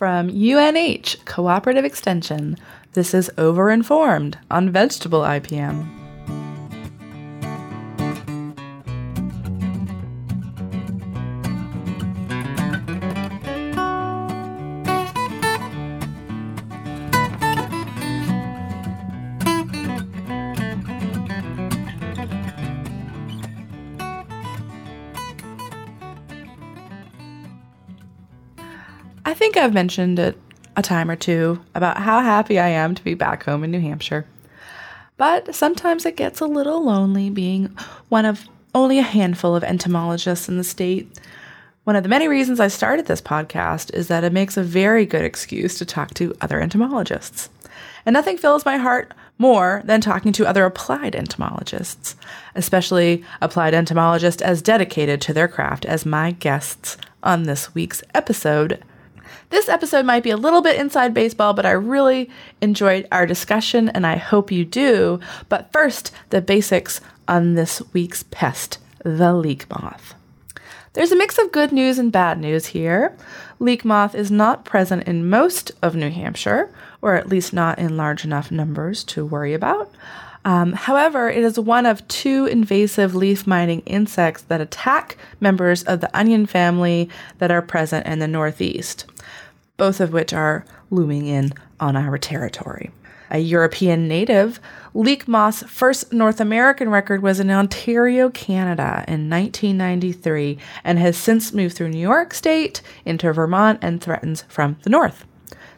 From UNH Cooperative Extension, this is Overinformed on Vegetable IPM. I think I've mentioned it a time or two about how happy I am to be back home in New Hampshire. But sometimes it gets a little lonely being one of only a handful of entomologists in the state. One of the many reasons I started this podcast is that it makes a very good excuse to talk to other entomologists. And nothing fills my heart more than talking to other applied entomologists, especially applied entomologists as dedicated to their craft as my guests on this week's episode this episode might be a little bit inside baseball, but I really enjoyed our discussion and I hope you do. But first, the basics on this week's pest, the leek moth. There's a mix of good news and bad news here. Leek moth is not present in most of New Hampshire, or at least not in large enough numbers to worry about. Um, however, it is one of two invasive leaf mining insects that attack members of the onion family that are present in the Northeast both of which are looming in on our territory. A European native, leek moth's first North American record was in Ontario, Canada in 1993 and has since moved through New York State into Vermont and threatens from the north.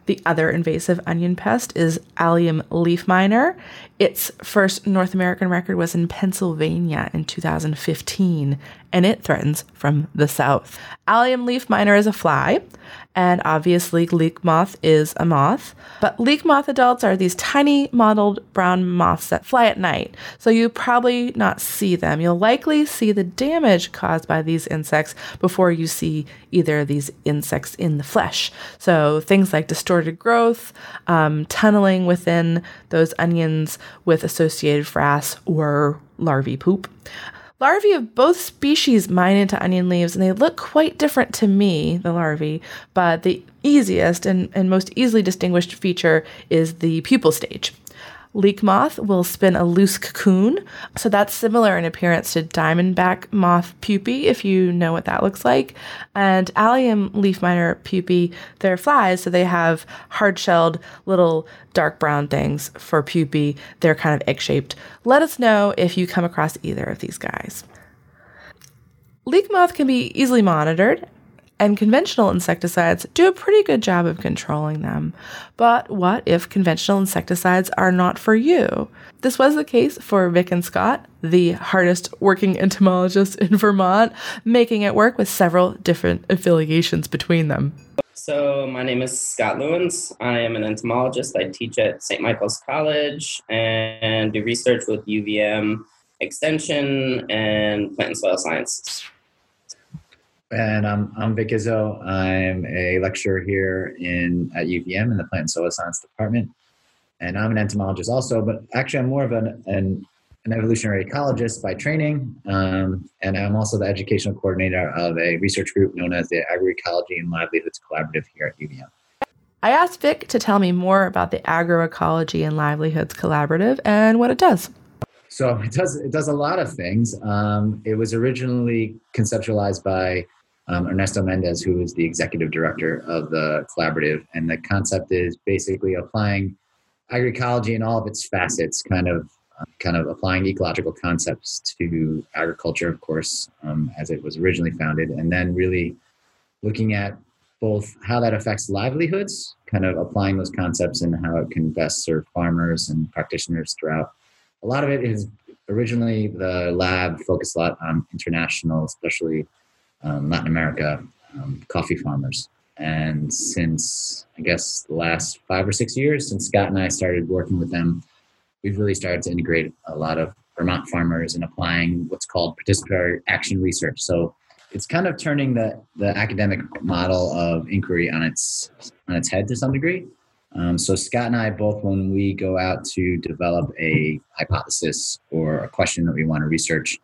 The other invasive onion pest is Allium leaf miner. Its first North American record was in Pennsylvania in 2015, and it threatens from the south. Allium leaf miner is a fly, and obviously leek moth is a moth. But leek moth adults are these tiny mottled brown moths that fly at night, so you probably not see them. You'll likely see the damage caused by these insects before you see either of these insects in the flesh. So things like distorted growth, um, tunneling within those onions with associated frass or larvae poop. Larvae of both species mine into onion leaves, and they look quite different to me, the larvae, but the easiest and, and most easily distinguished feature is the pupal stage. Leek moth will spin a loose cocoon. So that's similar in appearance to diamondback moth pupae, if you know what that looks like. And allium leaf miner pupae, they're flies, so they have hard shelled little dark brown things for pupae. They're kind of egg shaped. Let us know if you come across either of these guys. Leek moth can be easily monitored and conventional insecticides do a pretty good job of controlling them. But what if conventional insecticides are not for you? This was the case for Vic and Scott, the hardest working entomologists in Vermont, making it work with several different affiliations between them. So, my name is Scott Lewins. I am an entomologist. I teach at St. Michael's College and do research with UVM Extension and Plant and Soil Sciences. And I'm, I'm Vic Izzo. I'm a lecturer here in at UVM in the Plant and Soil Science Department. And I'm an entomologist also, but actually I'm more of an, an, an evolutionary ecologist by training. Um, and I'm also the educational coordinator of a research group known as the Agroecology and Livelihoods Collaborative here at UVM. I asked Vic to tell me more about the Agroecology and Livelihoods Collaborative and what it does. So it does it does a lot of things. Um, it was originally conceptualized by um, Ernesto Mendez, who is the executive director of the collaborative. And the concept is basically applying agroecology in all of its facets, kind of uh, kind of applying ecological concepts to agriculture, of course, um, as it was originally founded, and then really looking at both how that affects livelihoods, kind of applying those concepts and how it can best serve farmers and practitioners throughout. A lot of it is originally the lab focused a lot on international, especially um, Latin America um, coffee farmers. And since I guess the last five or six years, since Scott and I started working with them, we've really started to integrate a lot of Vermont farmers and applying what's called participatory action research. So it's kind of turning the, the academic model of inquiry on its on its head to some degree. Um, so Scott and I both, when we go out to develop a hypothesis or a question that we want to research,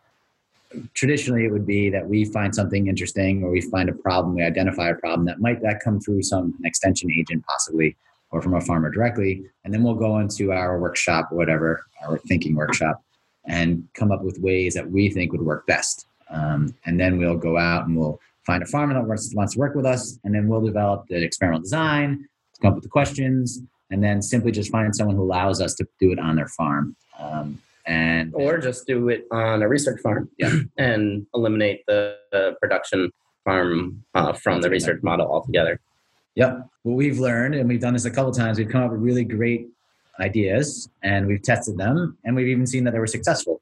traditionally it would be that we find something interesting or we find a problem, we identify a problem that might that come through some an extension agent possibly or from a farmer directly. And then we'll go into our workshop or whatever, our thinking workshop, and come up with ways that we think would work best. Um, and then we'll go out and we'll find a farmer that wants, wants to work with us, and then we'll develop the experimental design, come up with the questions, and then simply just find someone who allows us to do it on their farm. Um, and or just do it on a research farm Yeah. and eliminate the, the production farm uh, from the research model altogether. Yep. What we've learned, and we've done this a couple times, we've come up with really great ideas and we've tested them and we've even seen that they were successful.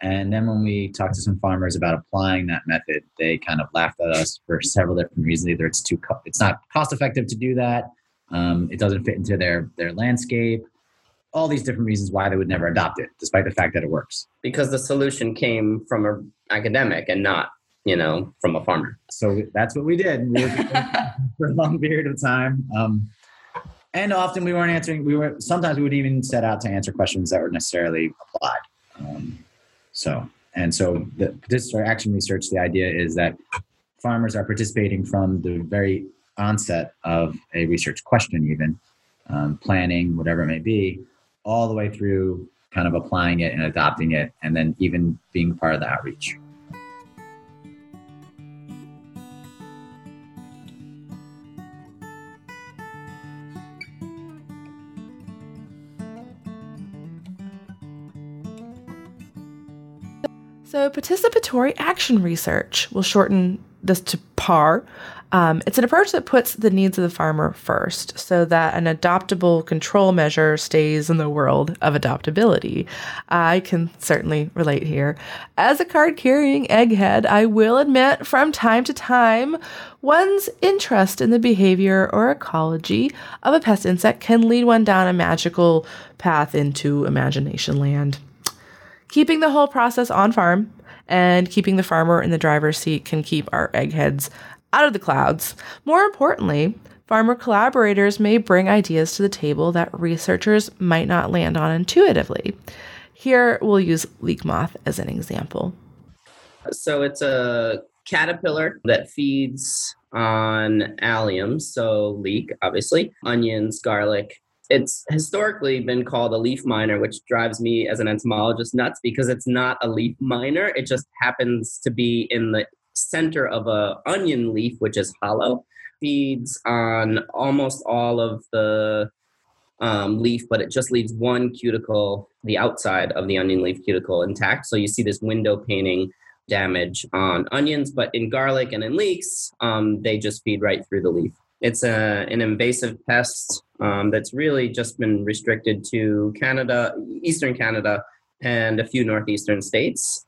And then when we talked to some farmers about applying that method, they kind of laughed at us for several different reasons. Either it's too, co- it's not cost effective to do that. Um, it doesn't fit into their their landscape. All these different reasons why they would never adopt it, despite the fact that it works. because the solution came from an academic and not you know from a farmer So that's what we did. We for a long period of time. Um, and often we weren't answering, we were, sometimes we would even set out to answer questions that were necessarily applied. Um, so, and so the participatory action research, the idea is that farmers are participating from the very onset of a research question, even um, planning, whatever it may be, all the way through kind of applying it and adopting it, and then even being part of the outreach. So, participatory action research will shorten this to PAR. Um, it's an approach that puts the needs of the farmer first so that an adoptable control measure stays in the world of adoptability. I can certainly relate here. As a card carrying egghead, I will admit from time to time, one's interest in the behavior or ecology of a pest insect can lead one down a magical path into imagination land. Keeping the whole process on farm and keeping the farmer in the driver's seat can keep our eggheads out of the clouds. More importantly, farmer collaborators may bring ideas to the table that researchers might not land on intuitively. Here, we'll use leek moth as an example. so it's a caterpillar that feeds on alliums so leek obviously onions garlic it's historically been called a leaf miner which drives me as an entomologist nuts because it's not a leaf miner it just happens to be in the center of a onion leaf which is hollow feeds on almost all of the um, leaf but it just leaves one cuticle the outside of the onion leaf cuticle intact so you see this window painting damage on onions but in garlic and in leeks um, they just feed right through the leaf it's a, an invasive pest um, that's really just been restricted to Canada, eastern Canada, and a few northeastern states.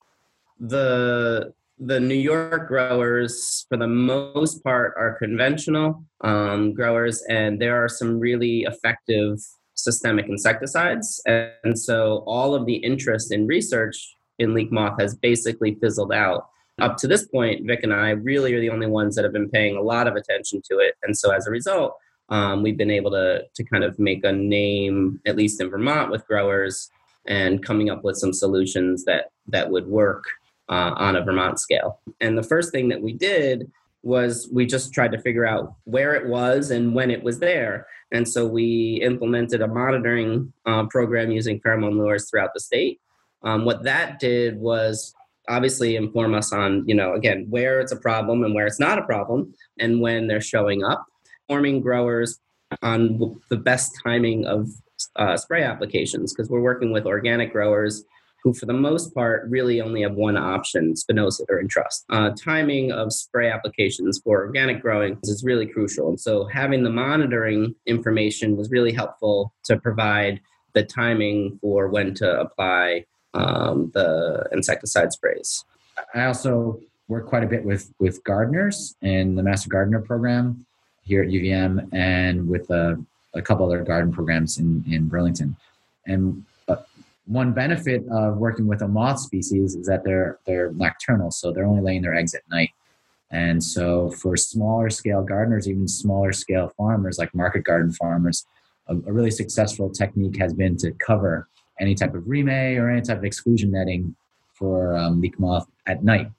The the New York growers, for the most part, are conventional um, growers, and there are some really effective systemic insecticides. And so, all of the interest in research in leek moth has basically fizzled out up to this point, Vic and I really are the only ones that have been paying a lot of attention to it. And so as a result, um, we've been able to, to kind of make a name, at least in Vermont, with growers and coming up with some solutions that, that would work uh, on a Vermont scale. And the first thing that we did was we just tried to figure out where it was and when it was there. And so we implemented a monitoring uh, program using pheromone lures throughout the state. Um, what that did was obviously inform us on you know again where it's a problem and where it's not a problem and when they're showing up forming growers on the best timing of uh, spray applications because we're working with organic growers who for the most part really only have one option spinosad or entrust uh, timing of spray applications for organic growing is really crucial and so having the monitoring information was really helpful to provide the timing for when to apply um, the insecticide sprays. I also work quite a bit with with gardeners in the Master Gardener program here at UVM, and with a, a couple other garden programs in in Burlington. And uh, one benefit of working with a moth species is that they're they're nocturnal, so they're only laying their eggs at night. And so, for smaller scale gardeners, even smaller scale farmers like market garden farmers, a, a really successful technique has been to cover any type of Reemay or any type of exclusion netting for um, leek moth at night.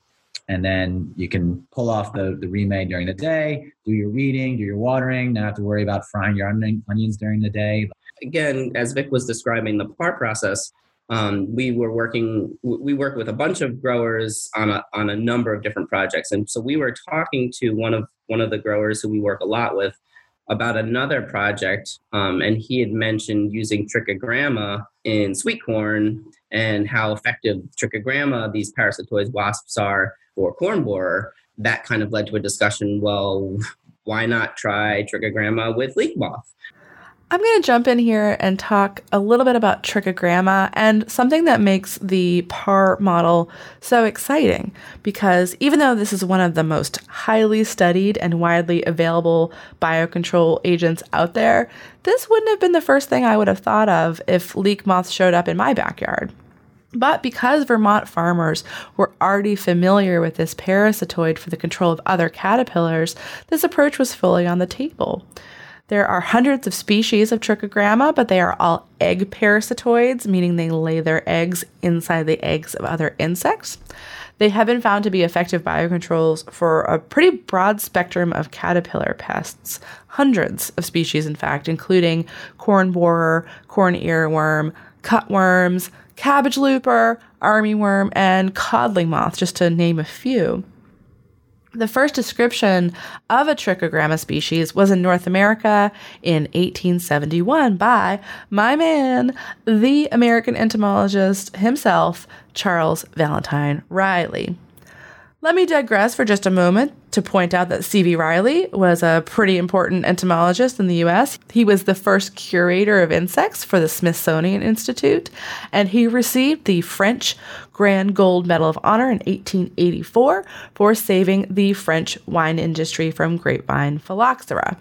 And then you can pull off the, the Reemay during the day, do your weeding, do your watering, not have to worry about frying your onion, onions during the day. Again, as Vic was describing the par process, um, we were working we work with a bunch of growers on a on a number of different projects. And so we were talking to one of one of the growers who we work a lot with about another project um, and he had mentioned using trichogramma in sweet corn and how effective trichogramma these parasitoid wasps are for corn borer. That kind of led to a discussion well why not try trichogramma with leek moth I'm going to jump in here and talk a little bit about trichogramma and something that makes the PAR model so exciting because even though this is one of the most highly studied and widely available biocontrol agents out there, this wouldn't have been the first thing I would have thought of if leek moth showed up in my backyard. But because Vermont farmers were already familiar with this parasitoid for the control of other caterpillars, this approach was fully on the table. There are hundreds of species of trichogramma, but they are all egg parasitoids, meaning they lay their eggs inside the eggs of other insects. They have been found to be effective biocontrols for a pretty broad spectrum of caterpillar pests, hundreds of species, in fact, including corn borer, corn earworm, cutworms, cabbage looper, armyworm, and codling moth, just to name a few. The first description of a trichogramma species was in North America in 1871 by my man, the American entomologist himself, Charles Valentine Riley. Let me digress for just a moment to point out that C.V. Riley was a pretty important entomologist in the U.S. He was the first curator of insects for the Smithsonian Institute, and he received the French Grand Gold Medal of Honor in 1884 for saving the French wine industry from grapevine phylloxera.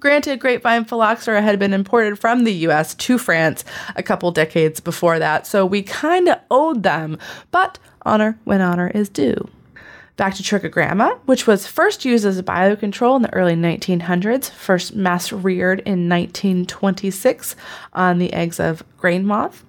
Granted, grapevine phylloxera had been imported from the US to France a couple decades before that, so we kind of owed them, but honor when honor is due. Back to trichogramma, which was first used as a biocontrol in the early 1900s, first mass reared in 1926 on the eggs of grain moth.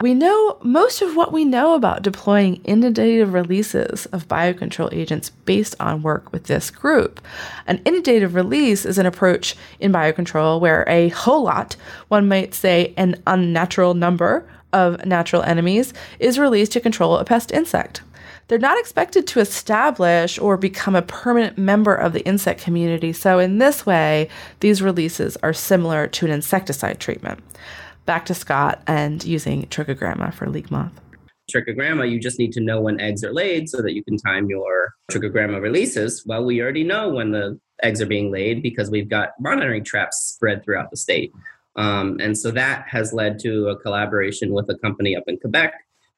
We know most of what we know about deploying inundative releases of biocontrol agents based on work with this group. An inundative release is an approach in biocontrol where a whole lot, one might say an unnatural number of natural enemies, is released to control a pest insect. They're not expected to establish or become a permanent member of the insect community, so in this way, these releases are similar to an insecticide treatment. Back to Scott and using trichogramma for leek moth trichogramma, you just need to know when eggs are laid so that you can time your trichogramma releases. Well, we already know when the eggs are being laid because we've got monitoring traps spread throughout the state. Um, and so that has led to a collaboration with a company up in Quebec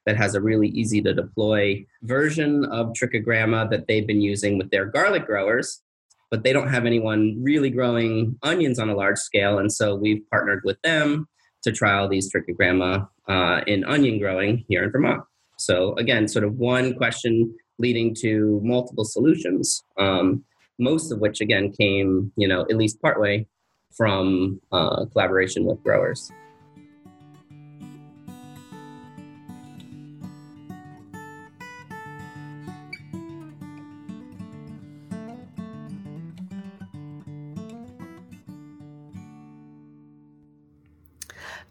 that has a really easy to deploy version of trichogramma that they've been using with their garlic growers. But they don't have anyone really growing onions on a large scale. And so we've partnered with them to trial these trichogramma uh, in onion growing here in Vermont. So again, sort of one question leading to multiple solutions, um, most of which again came, you know, at least partway from uh, collaboration with growers.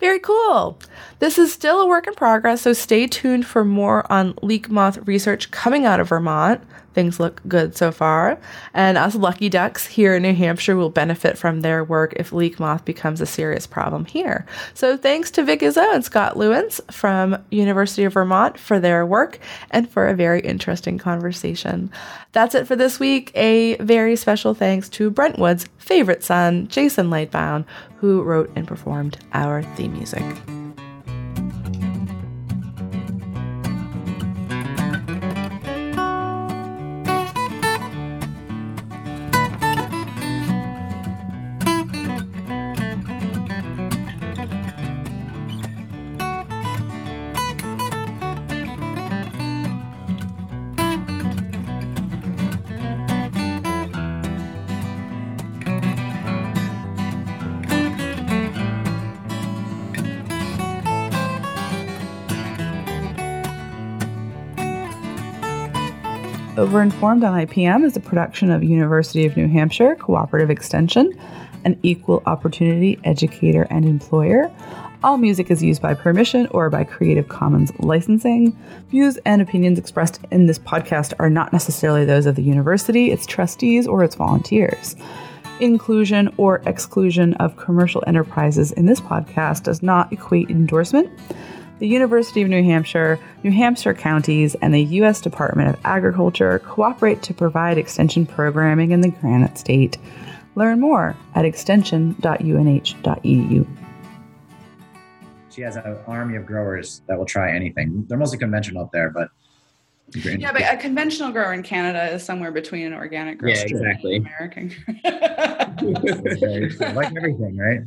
Very cool. This is still a work in progress, so stay tuned for more on leek moth research coming out of Vermont. Things look good so far. And us lucky ducks here in New Hampshire will benefit from their work if leek moth becomes a serious problem here. So thanks to Vic Izzo and Scott Lewins from University of Vermont for their work and for a very interesting conversation. That's it for this week. A very special thanks to Brentwood's favorite son, Jason Lightbound, who wrote and performed our theme music. Overinformed on IPM is a production of University of New Hampshire Cooperative Extension, an equal opportunity educator and employer. All music is used by permission or by Creative Commons licensing. Views and opinions expressed in this podcast are not necessarily those of the university, its trustees, or its volunteers. Inclusion or exclusion of commercial enterprises in this podcast does not equate endorsement. The University of New Hampshire, New Hampshire counties, and the U.S. Department of Agriculture cooperate to provide extension programming in the Granite State. Learn more at extension.unh.edu. She has an army of growers that will try anything. They're mostly conventional up there, but yeah, but a conventional grower in Canada is somewhere between an organic grower yeah, exactly. and American. like everything, right?